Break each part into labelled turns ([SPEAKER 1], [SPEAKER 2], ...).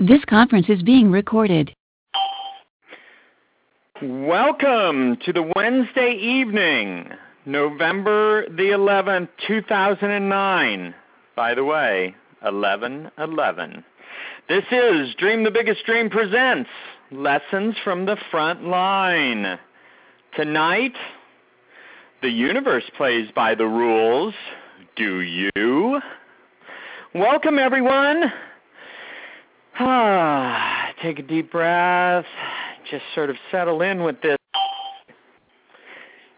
[SPEAKER 1] This conference is being recorded.
[SPEAKER 2] Welcome to the Wednesday evening, November the 11th, 2009. By the way, 11 11. This is Dream the Biggest Dream presents Lessons from the Front Line. Tonight, the universe plays by the rules. Do you? Welcome, everyone. Ah, take a deep breath. Just sort of settle in with this.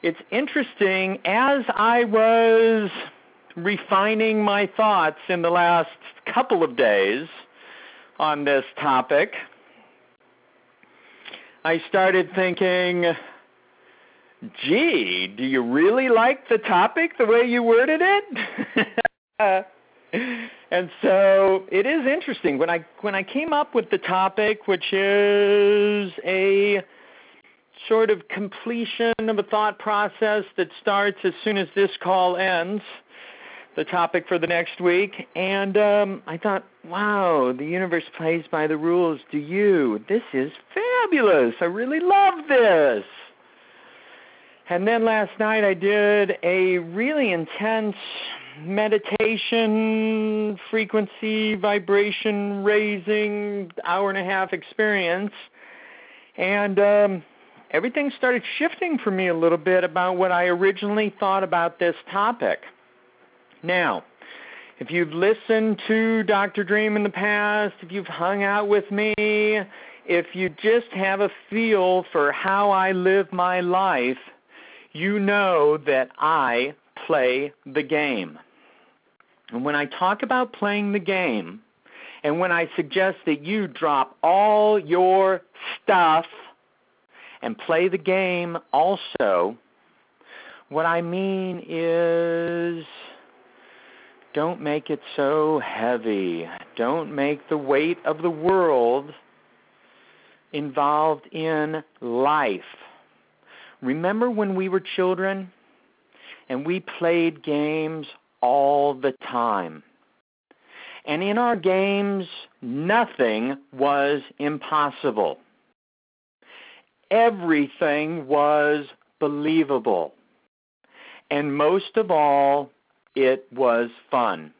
[SPEAKER 2] It's interesting, as I was refining my thoughts in the last couple of days on this topic, I started thinking, gee, do you really like the topic the way you worded it? and so it is interesting when I when I came up with the topic, which is a sort of completion of a thought process that starts as soon as this call ends. The topic for the next week, and um, I thought, wow, the universe plays by the rules. Do you? This is fabulous. I really love this. And then last night I did a really intense meditation, frequency, vibration raising, hour and a half experience. And um, everything started shifting for me a little bit about what I originally thought about this topic. Now, if you've listened to Dr. Dream in the past, if you've hung out with me, if you just have a feel for how I live my life, you know that I play the game. And when I talk about playing the game, and when I suggest that you drop all your stuff and play the game also, what I mean is don't make it so heavy. Don't make the weight of the world involved in life. Remember when we were children and we played games all the time. And in our games, nothing was impossible. Everything was believable. And most of all, it was fun.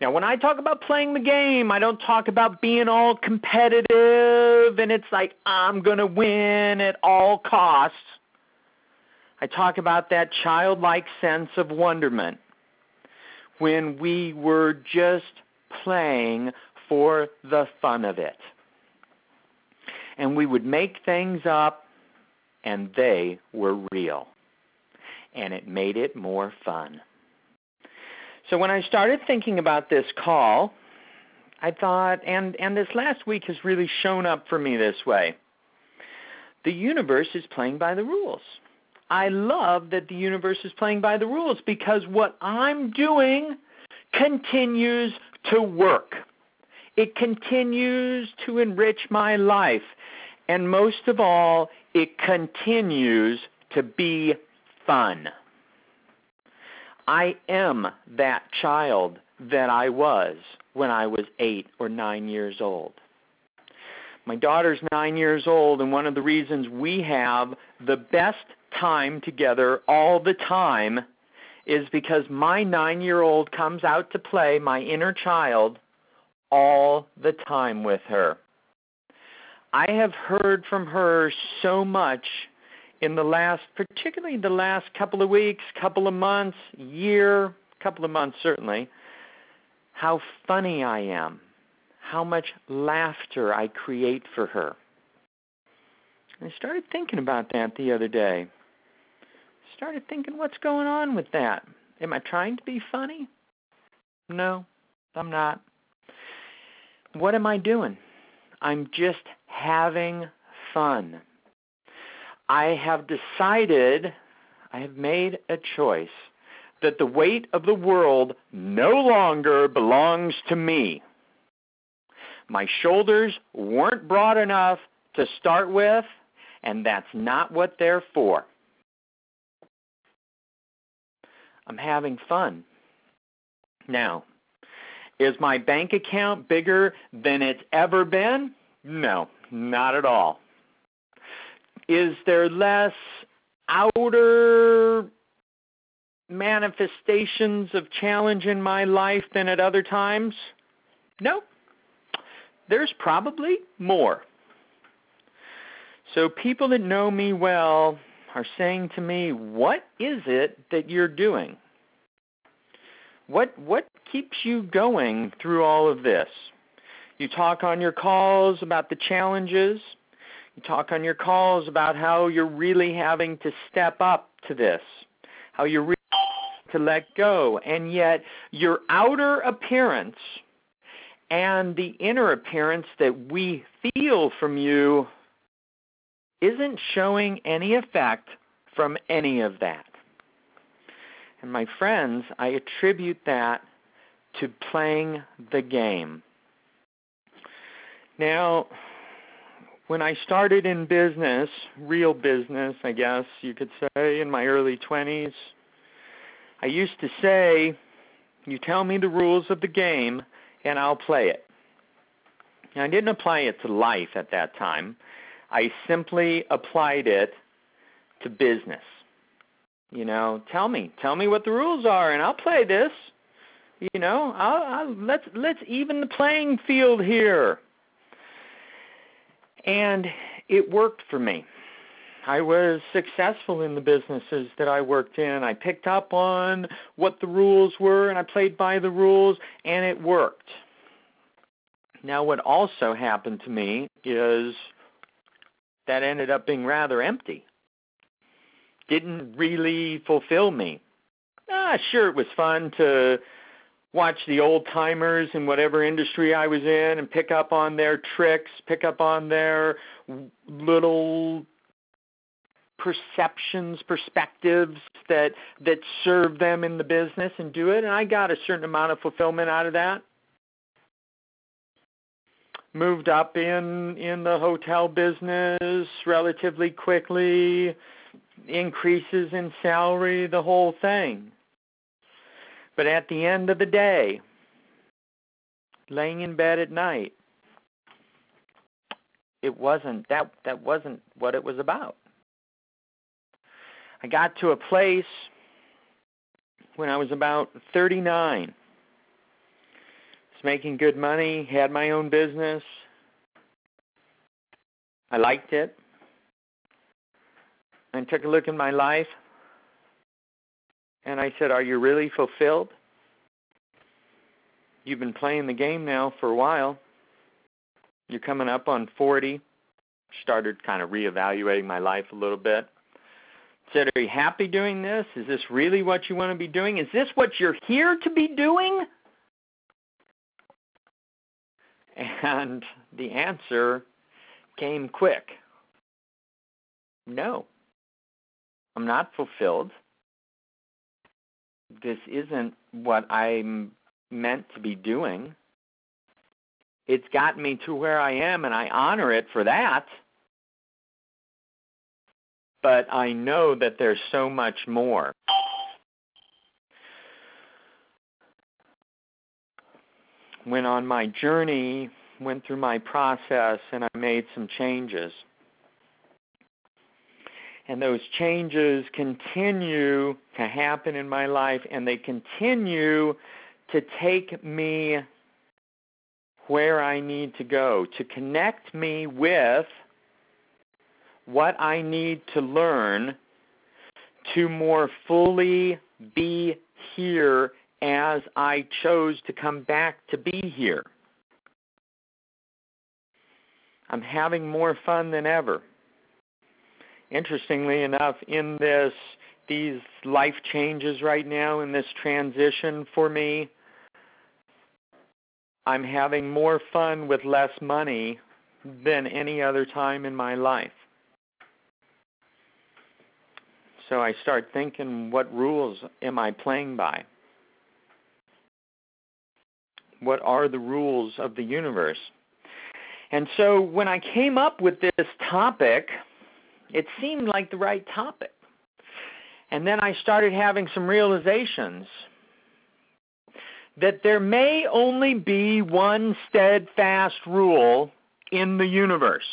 [SPEAKER 2] Now, when I talk about playing the game, I don't talk about being all competitive and it's like, I'm going to win at all costs. I talk about that childlike sense of wonderment when we were just playing for the fun of it. And we would make things up, and they were real. And it made it more fun. So when I started thinking about this call, I thought, and, and this last week has really shown up for me this way. The universe is playing by the rules. I love that the universe is playing by the rules because what I'm doing continues to work. It continues to enrich my life. And most of all, it continues to be fun. I am that child that I was when I was eight or nine years old. My daughter's nine years old, and one of the reasons we have the best time together all the time is because my nine year old comes out to play my inner child all the time with her. I have heard from her so much in the last, particularly the last couple of weeks, couple of months, year, couple of months certainly, how funny I am, how much laughter I create for her. I started thinking about that the other day started thinking, what's going on with that? Am I trying to be funny? No, I'm not. What am I doing? I'm just having fun. I have decided, I have made a choice that the weight of the world no longer belongs to me. My shoulders weren't broad enough to start with, and that's not what they're for. I'm having fun. Now, Is my bank account bigger than it's ever been? No, not at all. Is there less outer manifestations of challenge in my life than at other times? No. There's probably more. So people that know me well are saying to me, "What is it that you're doing? What what keeps you going through all of this?" You talk on your calls about the challenges. You talk on your calls about how you're really having to step up to this, how you're really to let go, and yet your outer appearance and the inner appearance that we feel from you isn't showing any effect from any of that. And my friends, I attribute that to playing the game. Now, when I started in business, real business, I guess you could say, in my early 20s, I used to say, You tell me the rules of the game, and I'll play it. Now, I didn't apply it to life at that time. I simply applied it to business. You know, tell me, tell me what the rules are, and I'll play this. You know, I'll, I'll, let's let's even the playing field here. And it worked for me. I was successful in the businesses that I worked in. I picked up on what the rules were and I played by the rules and it worked. Now, what also happened to me is that ended up being rather empty. Didn't really fulfill me. Ah, sure, it was fun to watch the old timers in whatever industry I was in and pick up on their tricks, pick up on their little perceptions, perspectives that that serve them in the business and do it and I got a certain amount of fulfillment out of that. Moved up in in the hotel business relatively quickly, increases in salary, the whole thing. But at the end of the day, laying in bed at night, it wasn't that that wasn't what it was about. I got to a place when I was about 39. Was making good money, had my own business. I liked it. And took a look at my life and I said, Are you really fulfilled? You've been playing the game now for a while. You're coming up on 40. Started kind of reevaluating my life a little bit. Said, Are you happy doing this? Is this really what you want to be doing? Is this what you're here to be doing? And the answer came quick No, I'm not fulfilled this isn't what I'm meant to be doing. It's gotten me to where I am, and I honor it for that. But I know that there's so much more. Went on my journey, went through my process, and I made some changes. And those changes continue to happen in my life and they continue to take me where I need to go, to connect me with what I need to learn to more fully be here as I chose to come back to be here. I'm having more fun than ever interestingly enough, in this these life changes right now in this transition for me, I'm having more fun with less money than any other time in my life. So I start thinking, what rules am I playing by? What are the rules of the universe? And so when I came up with this topic, it seemed like the right topic. And then I started having some realizations. that there may only be one steadfast rule in the universe.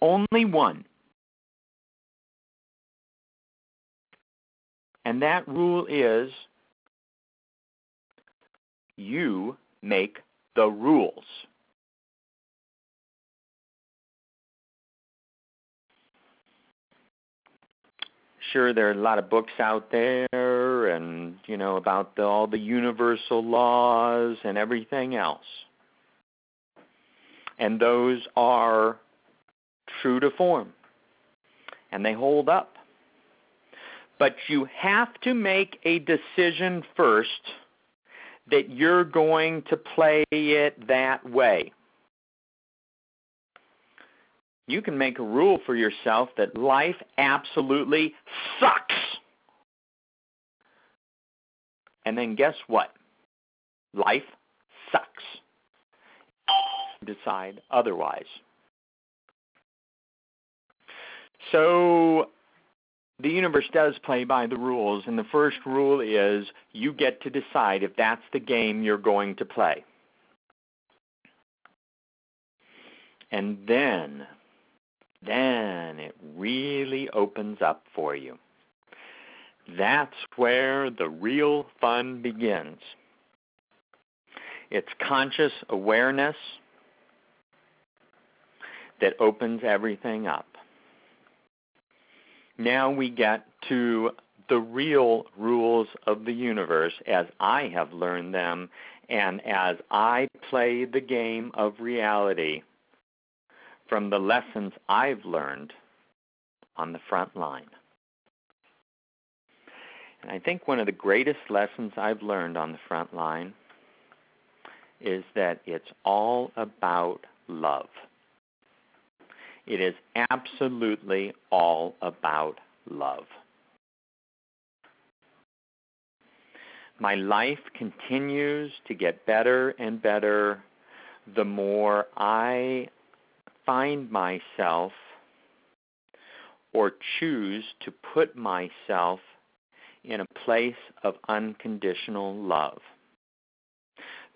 [SPEAKER 2] Only one. And that rule is you make the rules. Sure, there are a lot of books out there and, you know, about the, all the universal laws and everything else. And those are true to form. And they hold up. But you have to make a decision first that you're going to play it that way. You can make a rule for yourself that life absolutely sucks. And then guess what? Life sucks. Decide otherwise. So the universe does play by the rules, and the first rule is you get to decide if that's the game you're going to play. And then, then it really opens up for you. That's where the real fun begins. It's conscious awareness that opens everything up. Now we get to the real rules of the universe as I have learned them and as I play the game of reality from the lessons I've learned on the front line. And I think one of the greatest lessons I've learned on the front line is that it's all about love. It is absolutely all about love. My life continues to get better and better the more I find myself or choose to put myself in a place of unconditional love.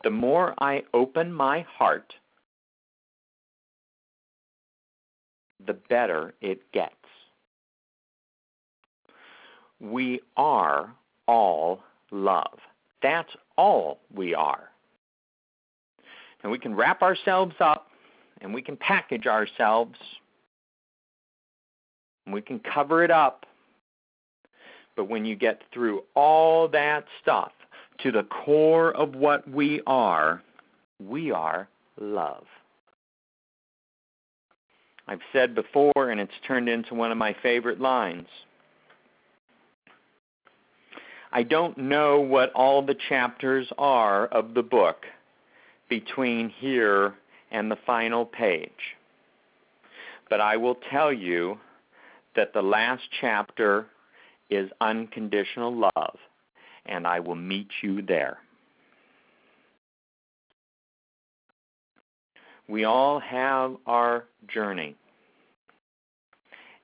[SPEAKER 2] The more I open my heart the better it gets. We are all love. That's all we are. And we can wrap ourselves up and we can package ourselves and we can cover it up. But when you get through all that stuff to the core of what we are, we are love. I've said before, and it's turned into one of my favorite lines. I don't know what all the chapters are of the book between here and the final page. But I will tell you that the last chapter is unconditional love, and I will meet you there. We all have our journey.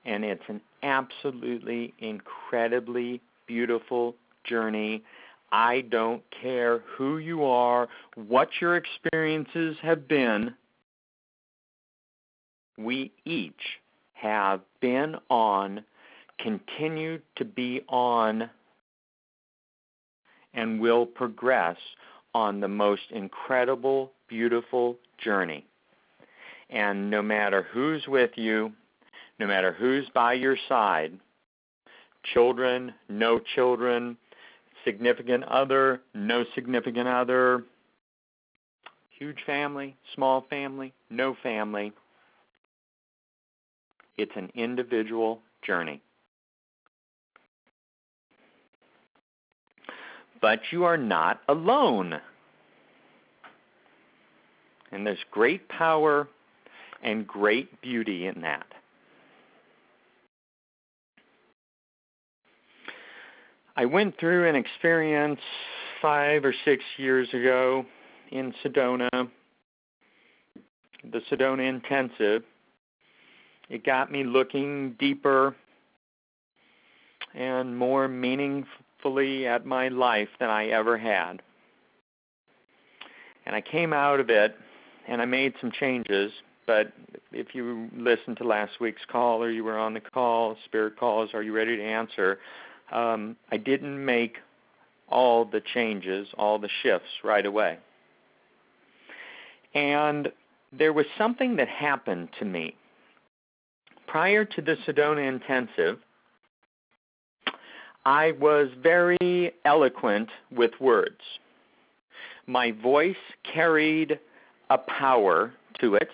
[SPEAKER 2] And it's an absolutely incredibly beautiful journey. I don't care who you are, what your experiences have been. We each have been on, continue to be on, and will progress on the most incredible, beautiful journey. And no matter who's with you, no matter who's by your side, children, no children, significant other, no significant other, huge family, small family, no family, it's an individual journey. But you are not alone. And there's great power and great beauty in that. I went through an experience five or six years ago in Sedona, the Sedona Intensive. It got me looking deeper and more meaningfully at my life than I ever had. And I came out of it and I made some changes, but if you listened to last week's call or you were on the call, Spirit calls, are you ready to answer? Um, I didn't make all the changes, all the shifts right away. And there was something that happened to me. Prior to the Sedona Intensive, I was very eloquent with words. My voice carried a power to it.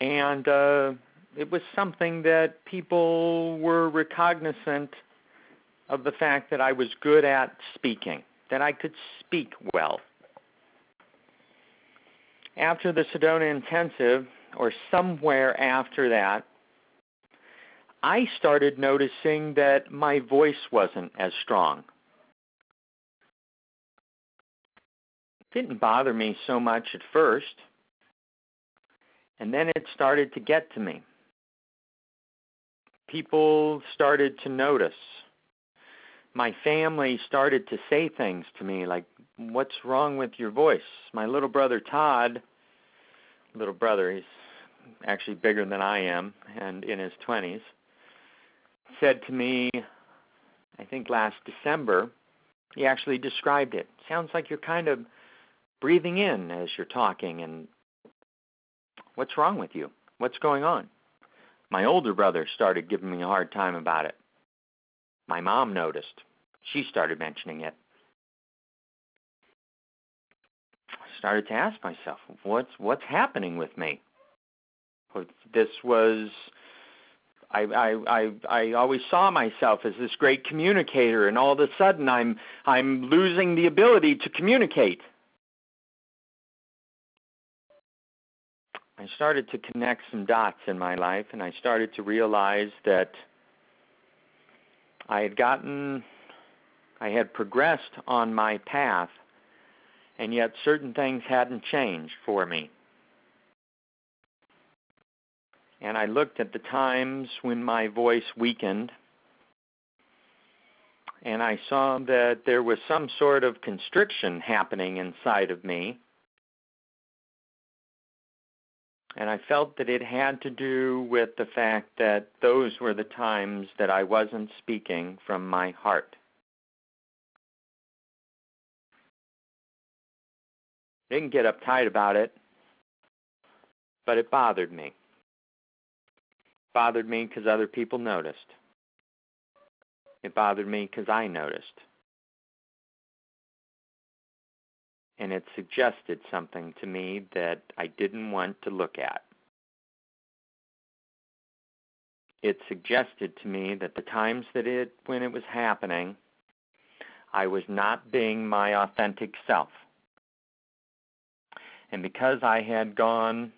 [SPEAKER 2] And uh, it was something that people were recognizant of the fact that I was good at speaking, that I could speak well. After the Sedona Intensive, or somewhere after that, I started noticing that my voice wasn't as strong. It didn't bother me so much at first, and then it started to get to me. People started to notice. My family started to say things to me like, What's wrong with your voice? My little brother Todd, little brother, he's actually bigger than I am and in his 20s, said to me, I think last December, he actually described it. Sounds like you're kind of breathing in as you're talking, and what's wrong with you? What's going on? My older brother started giving me a hard time about it. My mom noticed. She started mentioning it. I started to ask myself, what's what's happening with me? This was I, I I I always saw myself as this great communicator, and all of a sudden I'm I'm losing the ability to communicate. I started to connect some dots in my life, and I started to realize that I had gotten, I had progressed on my path, and yet certain things hadn't changed for me. and I looked at the times when my voice weakened, and I saw that there was some sort of constriction happening inside of me. And I felt that it had to do with the fact that those were the times that I wasn't speaking from my heart. Didn't get uptight about it, but it bothered me bothered me because other people noticed. It bothered me because I noticed. And it suggested something to me that I didn't want to look at. It suggested to me that the times that it when it was happening, I was not being my authentic self. And because I had gone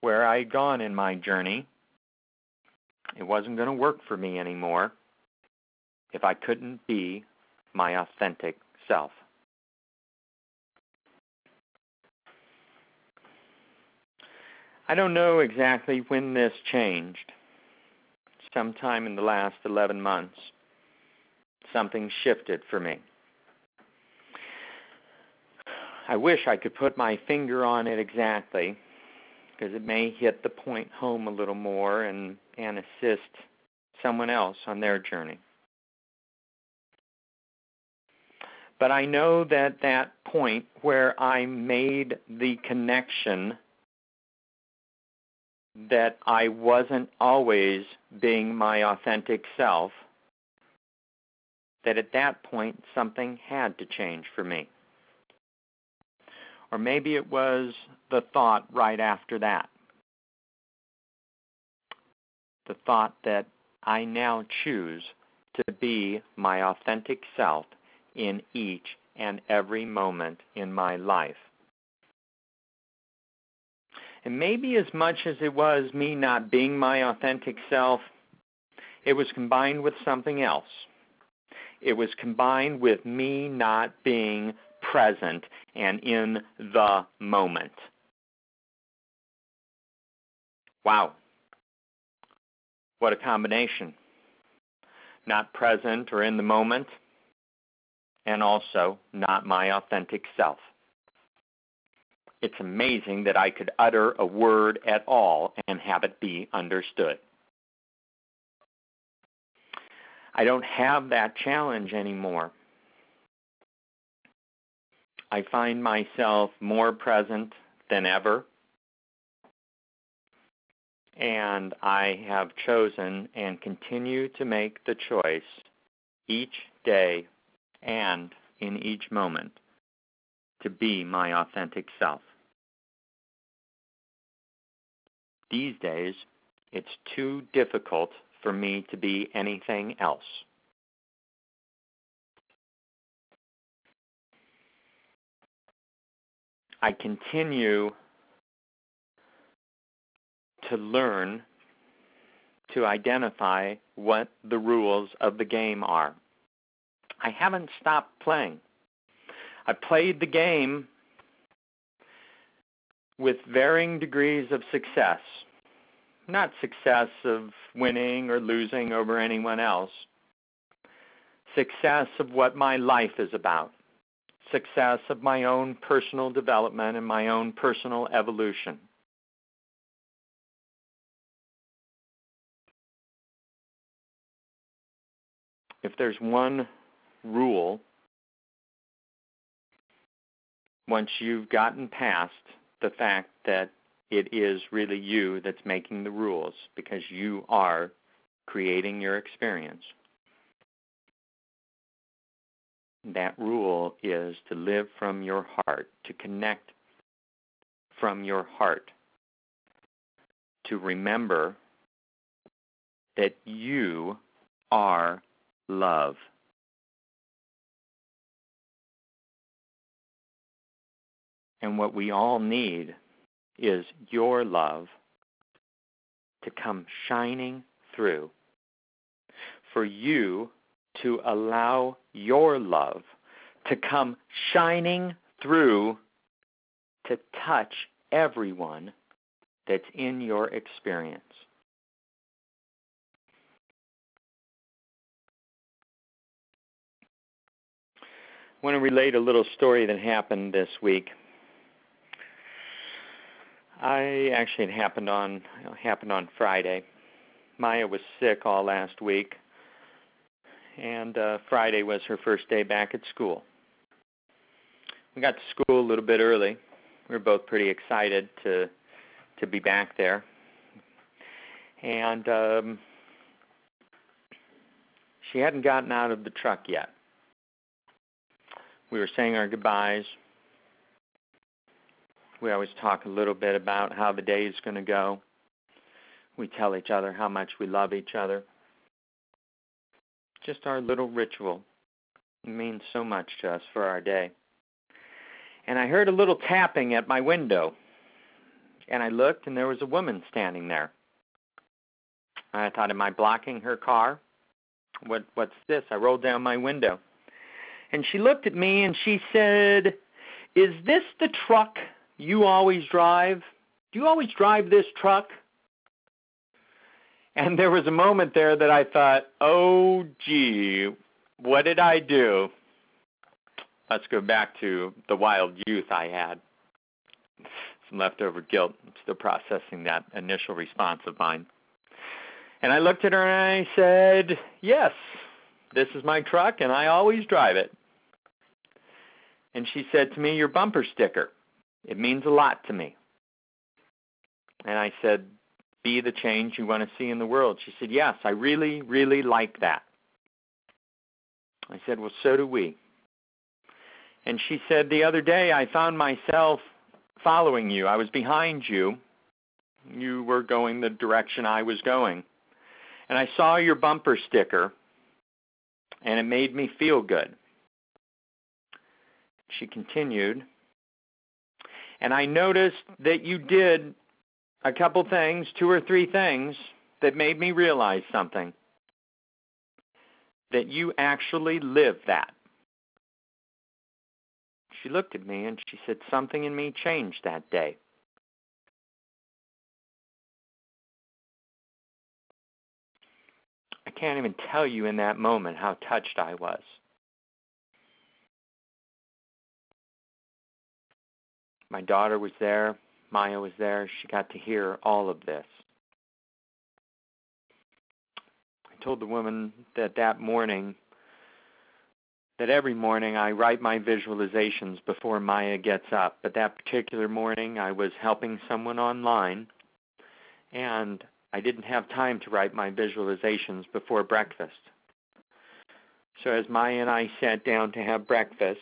[SPEAKER 2] where I had gone in my journey, it wasn't going to work for me anymore if I couldn't be my authentic self. I don't know exactly when this changed. Sometime in the last 11 months, something shifted for me. I wish I could put my finger on it exactly, because it may hit the point home a little more and, and assist someone else on their journey. But I know that that point where I made the connection that I wasn't always being my authentic self, that at that point something had to change for me. Or maybe it was the thought right after that. The thought that I now choose to be my authentic self in each and every moment in my life. And maybe as much as it was me not being my authentic self, it was combined with something else. It was combined with me not being present and in the moment. Wow. What a combination. not present or in the moment, and also not my authentic self. It's amazing that I could utter a word at all and have it be understood. I don't have that challenge anymore. I find myself more present than ever. And I have chosen and continue to make the choice each day and in each moment to be my authentic self. These days, it's too difficult for me to be anything else. I continue to learn to identify what the rules of the game are. I haven't stopped playing. I played the game with varying degrees of success. Not success of winning or losing over anyone else. Success of what my life is about. Success of my own personal development and my own personal evolution. If there's one rule, once you've gotten past the fact that it is really you that's making the rules because you are creating your experience. That rule is to live from your heart, to connect from your heart, to remember that you are love. And what we all need is your love to come shining through. For you to allow your love to come shining through to touch everyone that's in your experience. I want to relate a little story that happened this week. I actually it happened on it happened on Friday. Maya was sick all last week, and uh, Friday was her first day back at school. We got to school a little bit early. We were both pretty excited to to be back there, and um, she hadn't gotten out of the truck yet. We were saying our goodbyes we always talk a little bit about how the day is going to go. We tell each other how much we love each other. Just our little ritual it means so much to us for our day. And I heard a little tapping at my window. And I looked, and there was a woman standing there. I thought, am I blocking her car? What what's this? I rolled down my window. And she looked at me and she said, "Is this the truck you always drive? Do you always drive this truck? And there was a moment there that I thought, oh, gee, what did I do? Let's go back to the wild youth I had. Some leftover guilt. I'm still processing that initial response of mine. And I looked at her and I said, yes, this is my truck and I always drive it. And she said to me, your bumper sticker. It means a lot to me. And I said, Be the change you want to see in the world. She said, Yes, I really, really like that. I said, Well, so do we. And she said, The other day I found myself following you. I was behind you. You were going the direction I was going. And I saw your bumper sticker, and it made me feel good. She continued, and I noticed that you did a couple things, two or three things, that made me realize something. That you actually live that. She looked at me and she said, Something in me changed that day. I can't even tell you in that moment how touched I was. My daughter was there. Maya was there. She got to hear all of this. I told the woman that that morning, that every morning I write my visualizations before Maya gets up. But that particular morning I was helping someone online and I didn't have time to write my visualizations before breakfast. So as Maya and I sat down to have breakfast,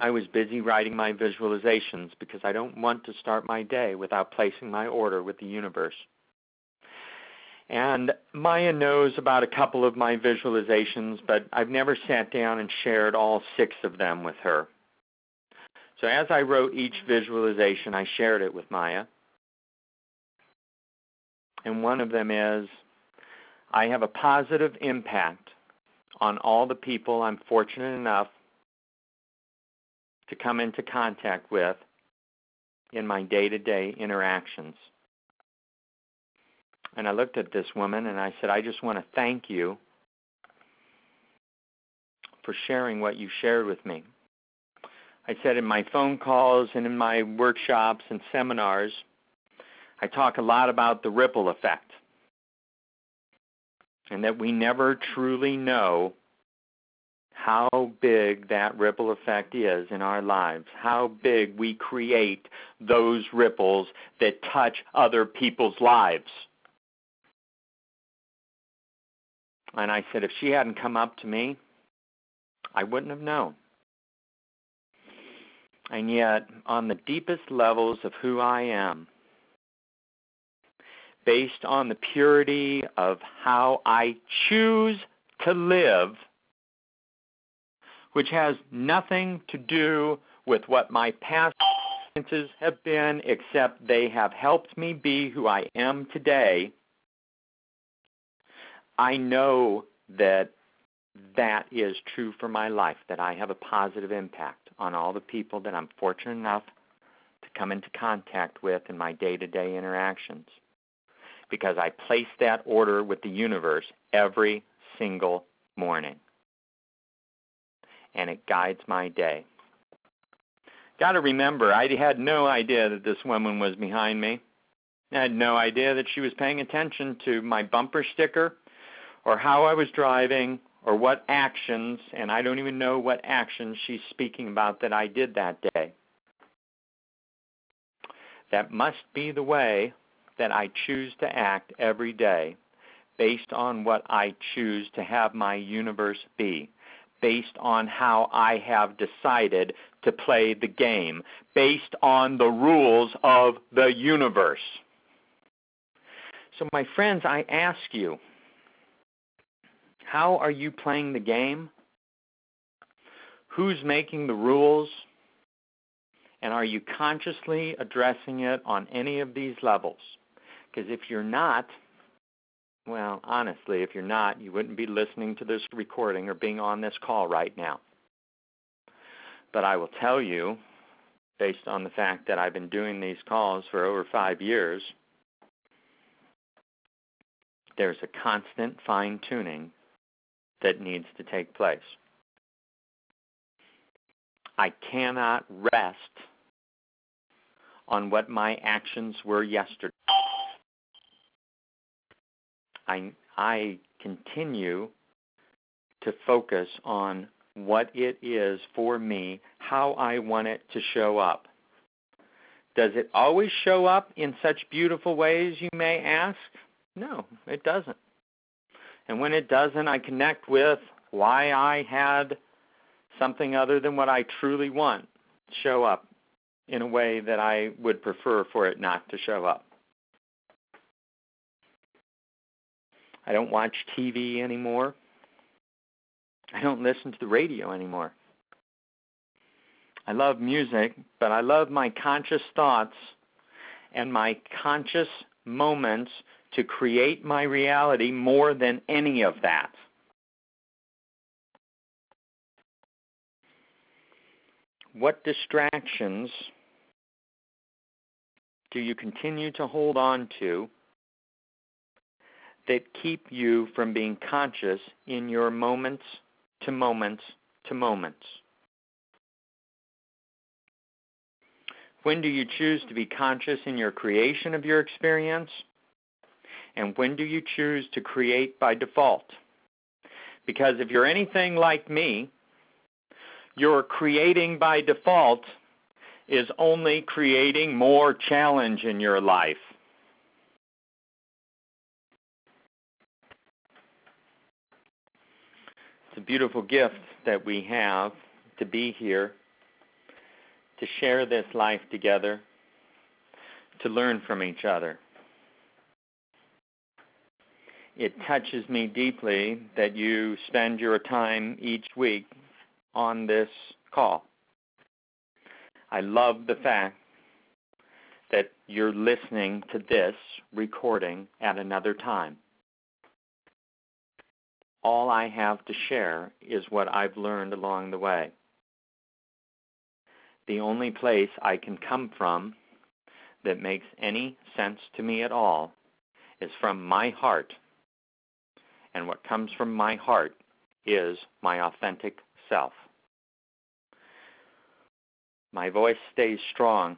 [SPEAKER 2] I was busy writing my visualizations because I don't want to start my day without placing my order with the universe. And Maya knows about a couple of my visualizations, but I've never sat down and shared all six of them with her. So as I wrote each visualization, I shared it with Maya. And one of them is I have a positive impact on all the people I'm fortunate enough to come into contact with in my day to day interactions. And I looked at this woman and I said, I just want to thank you for sharing what you shared with me. I said in my phone calls and in my workshops and seminars, I talk a lot about the ripple effect. And that we never truly know how big that ripple effect is in our lives, how big we create those ripples that touch other people's lives. And I said, if she hadn't come up to me, I wouldn't have known. And yet, on the deepest levels of who I am, based on the purity of how I choose to live, which has nothing to do with what my past experiences have been, except they have helped me be who I am today. I know that that is true for my life, that I have a positive impact on all the people that I'm fortunate enough to come into contact with in my day to day interactions. Because I place that order with the universe every single morning and it guides my day. Got to remember, I had no idea that this woman was behind me. I had no idea that she was paying attention to my bumper sticker or how I was driving or what actions, and I don't even know what actions she's speaking about that I did that day. That must be the way that I choose to act every day based on what I choose to have my universe be based on how I have decided to play the game, based on the rules of the universe. So, my friends, I ask you, how are you playing the game? Who's making the rules? And are you consciously addressing it on any of these levels? Because if you're not, well, honestly, if you're not, you wouldn't be listening to this recording or being on this call right now. But I will tell you, based on the fact that I've been doing these calls for over five years, there's a constant fine tuning that needs to take place. I cannot rest on what my actions were yesterday. I, I continue to focus on what it is for me, how I want it to show up. Does it always show up in such beautiful ways, you may ask? No, it doesn't. And when it doesn't, I connect with why I had something other than what I truly want show up in a way that I would prefer for it not to show up. I don't watch TV anymore. I don't listen to the radio anymore. I love music, but I love my conscious thoughts and my conscious moments to create my reality more than any of that. What distractions do you continue to hold on to that keep you from being conscious in your moments to moments to moments. When do you choose to be conscious in your creation of your experience? And when do you choose to create by default? Because if you're anything like me, your creating by default is only creating more challenge in your life. It's a beautiful gift that we have to be here, to share this life together, to learn from each other. It touches me deeply that you spend your time each week on this call. I love the fact that you're listening to this recording at another time. All I have to share is what I've learned along the way. The only place I can come from that makes any sense to me at all is from my heart. And what comes from my heart is my authentic self. My voice stays strong.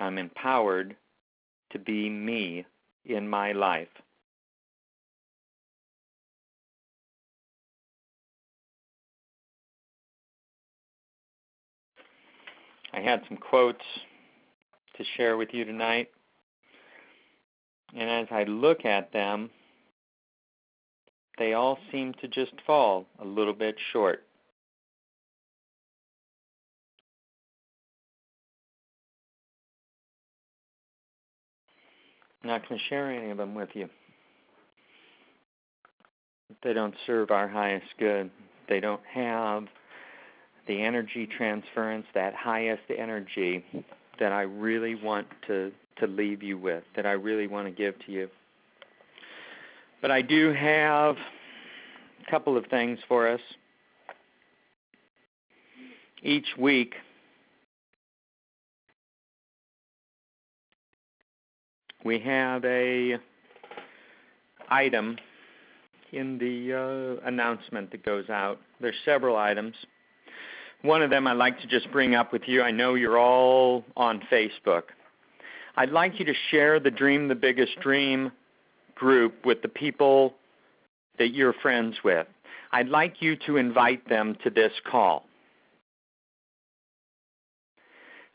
[SPEAKER 2] I'm empowered to be me in my life. I had some quotes to share with you tonight. And as I look at them, they all seem to just fall a little bit short. I'm not going to share any of them with you. They don't serve our highest good. They don't have the energy transference, that highest energy that I really want to, to leave you with, that I really want to give to you. But I do have a couple of things for us. Each week, we have a item in the uh, announcement that goes out. There's several items. One of them I'd like to just bring up with you. I know you're all on Facebook. I'd like you to share the Dream the Biggest Dream group with the people that you're friends with. I'd like you to invite them to this call.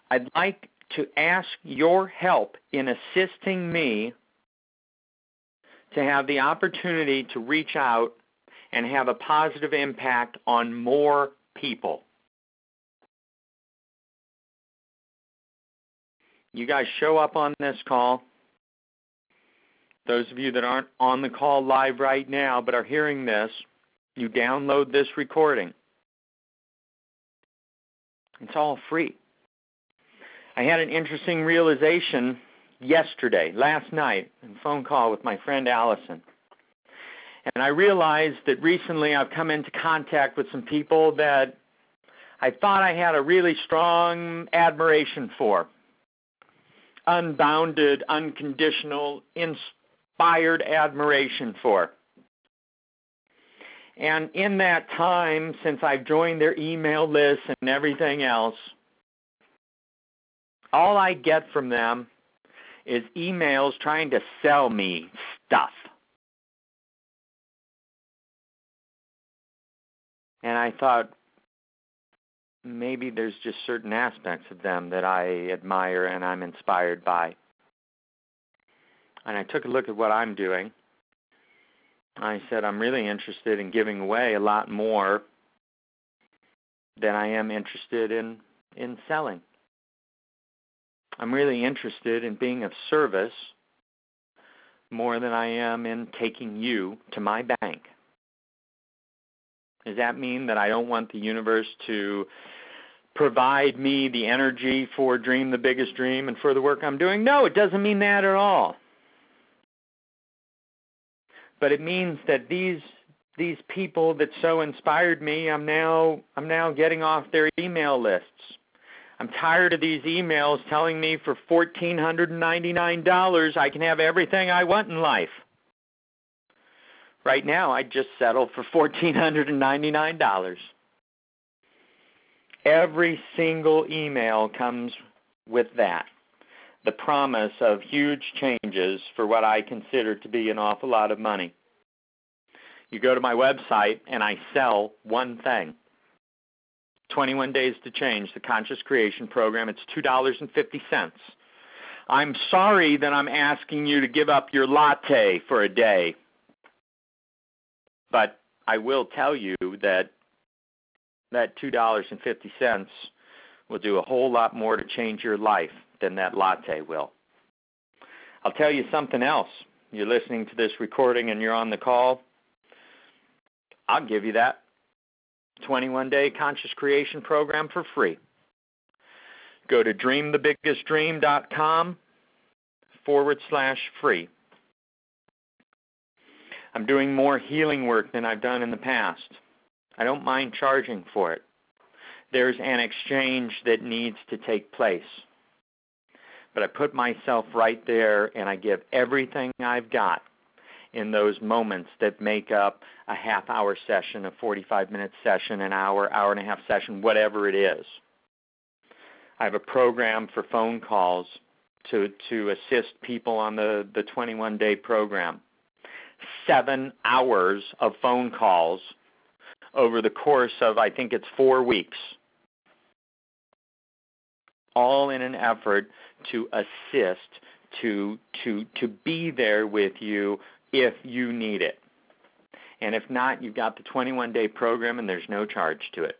[SPEAKER 2] I'd like to ask your help in assisting me to have the opportunity to reach out and have a positive impact on more people. You guys show up on this call. Those of you that aren't on the call live right now but are hearing this, you download this recording. It's all free. I had an interesting realization yesterday, last night, in a phone call with my friend Allison. And I realized that recently I've come into contact with some people that I thought I had a really strong admiration for unbounded, unconditional, inspired admiration for. And in that time, since I've joined their email list and everything else, all I get from them is emails trying to sell me stuff. And I thought, maybe there's just certain aspects of them that I admire and I'm inspired by. And I took a look at what I'm doing. I said, I'm really interested in giving away a lot more than I am interested in, in selling. I'm really interested in being of service more than I am in taking you to my bank. Does that mean that I don't want the universe to provide me the energy for Dream the Biggest Dream and for the work I'm doing? No, it doesn't mean that at all. But it means that these these people that so inspired me, I'm now I'm now getting off their email lists. I'm tired of these emails telling me for $1,499 I can have everything I want in life. Right now, I'd just settle for $1,499. Every single email comes with that the promise of huge changes for what I consider to be an awful lot of money. You go to my website and I sell one thing 21 Days to Change, the Conscious Creation Program. It's $2.50. I'm sorry that I'm asking you to give up your latte for a day. But I will tell you that that $2.50 will do a whole lot more to change your life than that latte will. I'll tell you something else. You're listening to this recording and you're on the call. I'll give you that 21 day conscious creation program for free. Go to dreamthebiggestdream.com forward slash free. I'm doing more healing work than I've done in the past. I don't mind charging for it. There's an exchange that needs to take place. But I put myself right there and I give everything I've got in those moments that make up a half hour session, a 45 minute session, an hour, hour and a half session, whatever it is. I have a program for phone calls to, to assist people on the, the 21 day program. Seven hours of phone calls over the course of, I think it's four weeks, all in an effort to assist, to, to, to be there with you if you need it. And if not, you've got the 21 day program and there's no charge to it.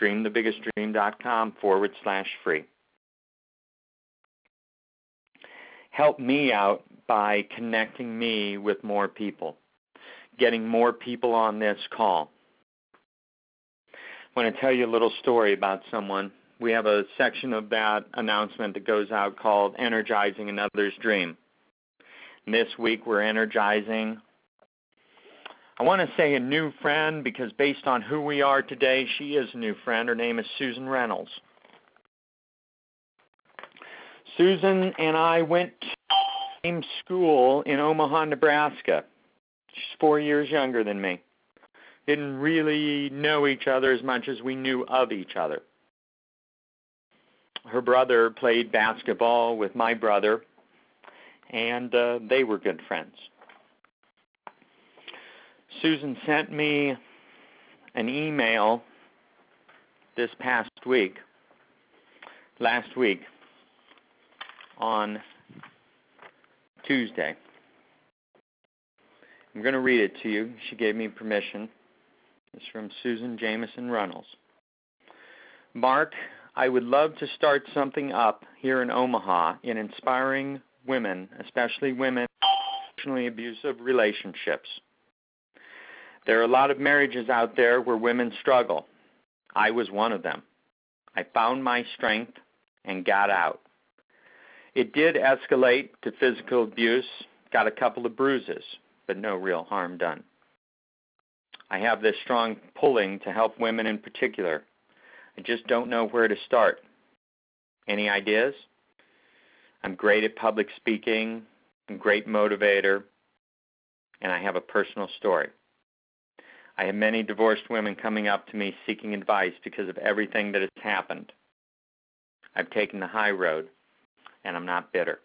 [SPEAKER 2] DreamTheBiggestDream.com forward slash free. Help me out by connecting me with more people, getting more people on this call. I want to tell you a little story about someone. We have a section of that announcement that goes out called Energizing Another's Dream. And this week we're energizing, I want to say a new friend because based on who we are today, she is a new friend. Her name is Susan Reynolds. Susan and I went same school in Omaha, Nebraska. She's four years younger than me didn't really know each other as much as we knew of each other. Her brother played basketball with my brother, and uh, they were good friends. Susan sent me an email this past week, last week, on Tuesday. I'm going to read it to you. She gave me permission. It's from Susan Jameson Runnels. Mark, I would love to start something up here in Omaha in inspiring women, especially women in emotionally abusive relationships. There are a lot of marriages out there where women struggle. I was one of them. I found my strength and got out. It did escalate to physical abuse, got a couple of bruises, but no real harm done. I have this strong pulling to help women in particular. I just don't know where to start. Any ideas? I'm great at public speaking, I'm great motivator, and I have a personal story. I have many divorced women coming up to me seeking advice because of everything that has happened. I've taken the high road, and I'm not bitter.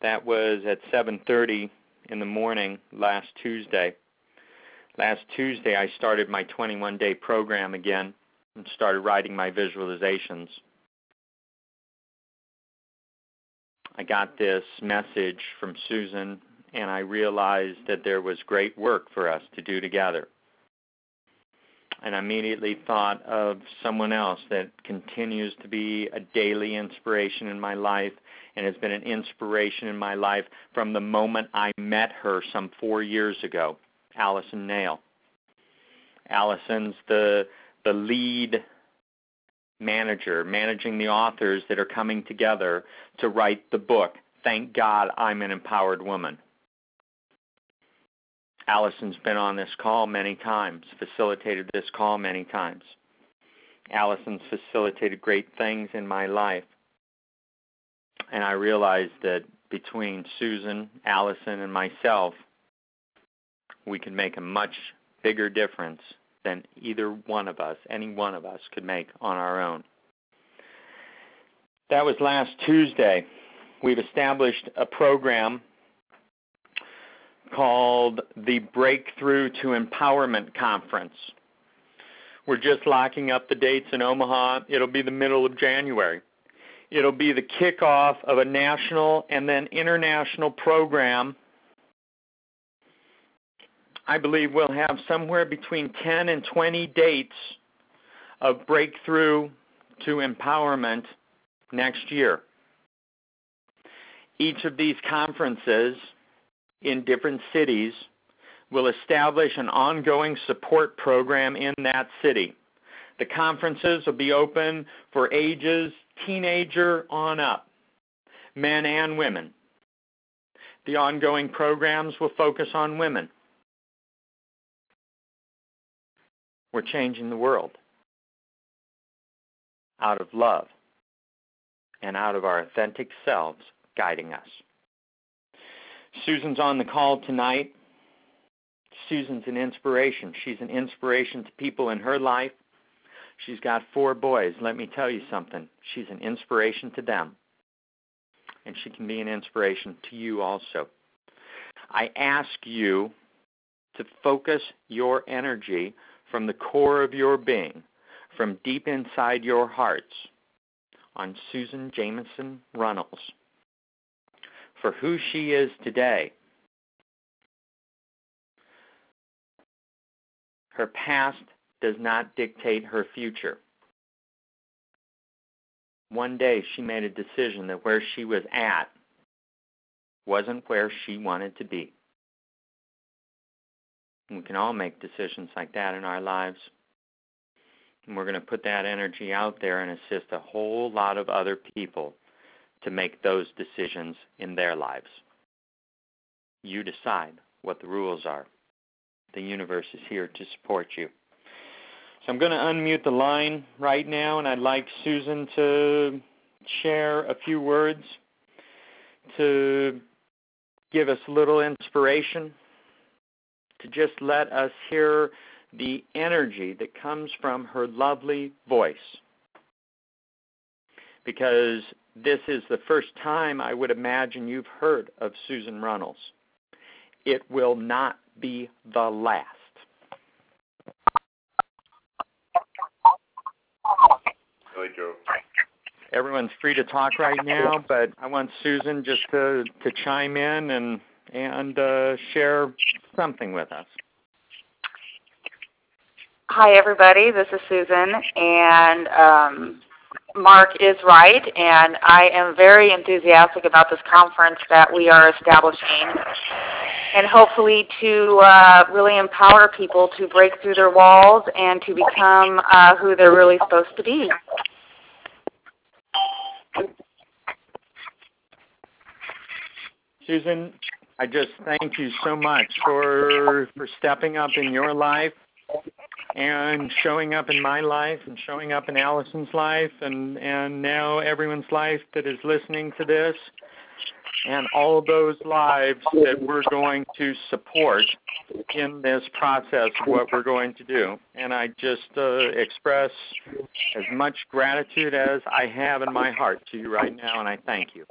[SPEAKER 2] That was at 7:30 in the morning last Tuesday. Last Tuesday, I started my 21 day program again and started writing my visualizations. I got this message from Susan, and I realized that there was great work for us to do together. And I immediately thought of someone else that continues to be a daily inspiration in my life and has been an inspiration in my life from the moment I met her some four years ago, Allison Nail. Allison's the the lead manager, managing the authors that are coming together to write the book. Thank God I'm an empowered woman. Allison's been on this call many times, facilitated this call many times. Allison's facilitated great things in my life. And I realized that between Susan, Allison, and myself, we could make a much bigger difference than either one of us, any one of us, could make on our own. That was last Tuesday. We've established a program called the Breakthrough to Empowerment Conference. We're just locking up the dates in Omaha. It'll be the middle of January. It'll be the kickoff of a national and then international program. I believe we'll have somewhere between 10 and 20 dates of breakthrough to empowerment next year. Each of these conferences in different cities will establish an ongoing support program in that city. The conferences will be open for ages teenager on up, men and women. The ongoing programs will focus on women. We're changing the world out of love and out of our authentic selves guiding us. Susan's on the call tonight. Susan's an inspiration. She's an inspiration to people in her life. She's got four boys. Let me tell you something. She's an inspiration to them. And she can be an inspiration to you also. I ask you to focus your energy from the core of your being, from deep inside your hearts, on Susan Jameson Runnels for who she is today. Her past does not dictate her future. One day she made a decision that where she was at wasn't where she wanted to be. We can all make decisions like that in our lives. And we're going to put that energy out there and assist a whole lot of other people to make those decisions in their lives. You decide what the rules are. The universe is here to support you. So I'm going to unmute the line right now, and I'd like Susan to share a few words to give us a little inspiration, to just let us hear the energy that comes from her lovely voice. Because this is the first time I would imagine you've heard of Susan Runnels. It will not be the last.
[SPEAKER 3] Really, Joe.
[SPEAKER 2] Everyone's free to talk right now, but I want Susan just to, to chime in and and uh, share something with us.
[SPEAKER 4] Hi, everybody. This is Susan, and um, Mark is right, and I am very enthusiastic about this conference that we are establishing, and hopefully to uh, really empower people to break through their walls and to become uh, who they're really supposed to be.
[SPEAKER 2] Susan, I just thank you so much for for stepping up in your life and showing up in my life and showing up in Allison's life and and now everyone's life that is listening to this and all those lives that we're going to support in this process what we're going to do. And I just uh, express as much gratitude as I have in my heart to you right now, and I thank you.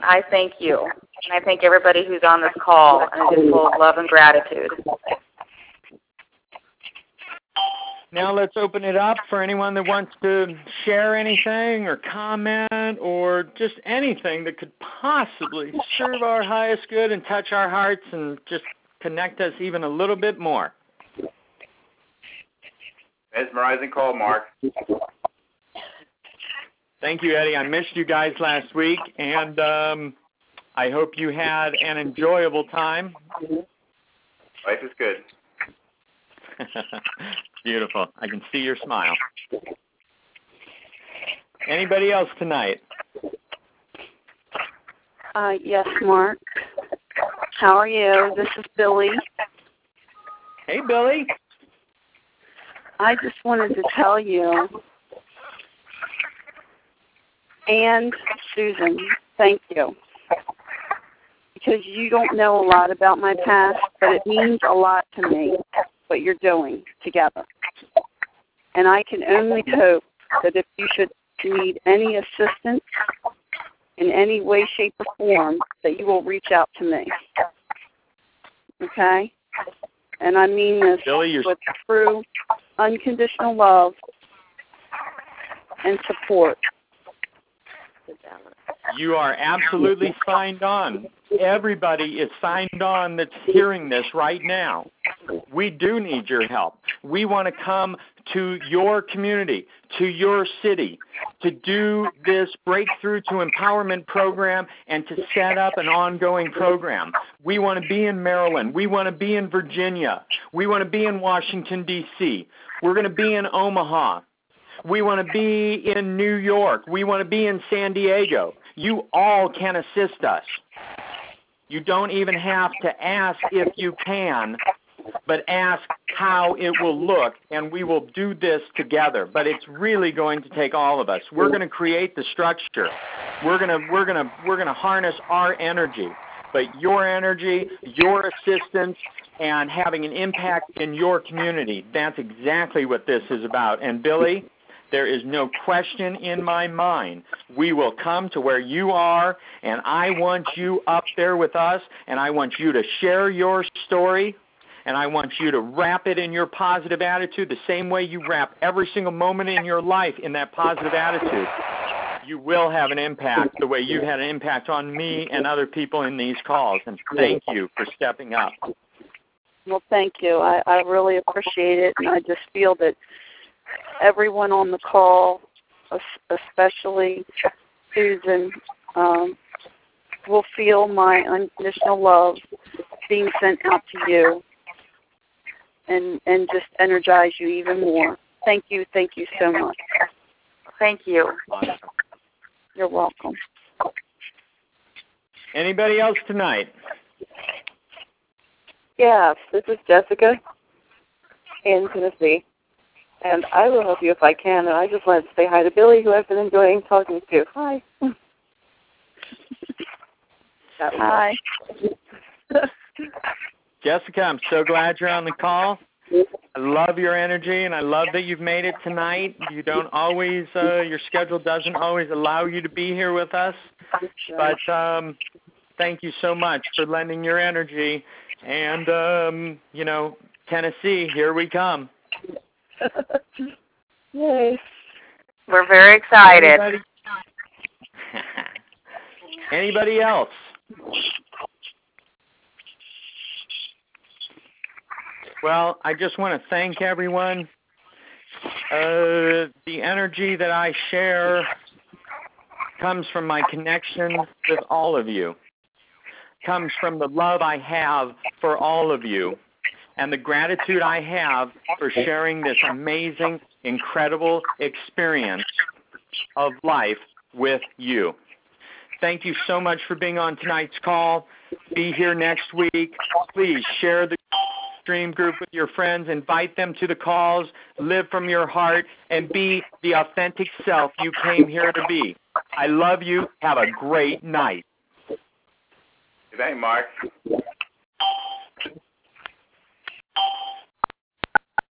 [SPEAKER 4] I thank you, and I thank everybody who's on this call, and it is full of love and gratitude.
[SPEAKER 2] Now let's open it up for anyone that wants to share anything or comment or just anything that could possibly serve our highest good and touch our hearts and just connect us even a little bit more.
[SPEAKER 3] Mesmerizing call, Mark.
[SPEAKER 2] Thank you, Eddie. I missed you guys last week, and um, I hope you had an enjoyable time.
[SPEAKER 3] Life is good.
[SPEAKER 2] Beautiful. I can see your smile. Anybody else tonight?
[SPEAKER 5] Uh, yes, Mark. How are you? This is Billy.
[SPEAKER 2] Hey, Billy.
[SPEAKER 5] I just wanted to tell you and Susan, thank you. Because you don't know a lot about my past, but it means a lot to me what you're doing together. And I can only hope that if you should need any assistance in any way, shape, or form, that you will reach out to me. Okay? And I mean this
[SPEAKER 2] Billy,
[SPEAKER 5] with true, unconditional love and support.
[SPEAKER 2] You are absolutely signed on. Everybody is signed on that's hearing this right now. We do need your help. We want to come to your community, to your city, to do this breakthrough to empowerment program and to set up an ongoing program. We want to be in Maryland. We want to be in Virginia. We want to be in Washington, D.C. We're going to be in Omaha. We want to be in New York. We want to be in San Diego. You all can assist us. You don't even have to ask if you can, but ask how it will look, and we will do this together. But it's really going to take all of us. We're going to create the structure. We're going to we're going to we're going to harness our energy, but your energy, your assistance, and having an impact in your community. That's exactly what this is about. And Billy, there is no question in my mind. We will come to where you are, and I want you up there with us, and I want you to share your story, and I want you to wrap it in your positive attitude the same way you wrap every single moment in your life in that positive attitude. You will have an impact the way you've had an impact on me and other people in these calls, and thank you for stepping up.
[SPEAKER 5] Well, thank you. I, I really appreciate it, and I just feel that everyone on the call, especially Susan, um, will feel my unconditional love being sent out to you and and just energize you even more. Thank you, thank you so much.
[SPEAKER 4] Thank you.
[SPEAKER 5] You're welcome.
[SPEAKER 2] Anybody else tonight?
[SPEAKER 6] Yes, this is Jessica in Tennessee and I will help you if I can. And I just wanted to say hi to Billy, who I've been enjoying talking to. Hi.
[SPEAKER 5] hi.
[SPEAKER 2] Jessica, I'm so glad you're on the call. I love your energy, and I love that you've made it tonight. You don't always, uh, your schedule doesn't always allow you to be here with us, but um, thank you so much for lending your energy. And um, you know, Tennessee, here we come.
[SPEAKER 6] Yay.
[SPEAKER 4] We're very excited.
[SPEAKER 2] Anybody, Anybody else? Well, I just want to thank everyone. Uh, the energy that I share comes from my connection with all of you, comes from the love I have for all of you and the gratitude I have for sharing this amazing, incredible experience of life with you. Thank you so much for being on tonight's call. Be here next week. Please share the Dream group with your friends. Invite them to the calls. Live from your heart and be the authentic self you came here to be. I love you. Have a great night.
[SPEAKER 3] Good night, Mark.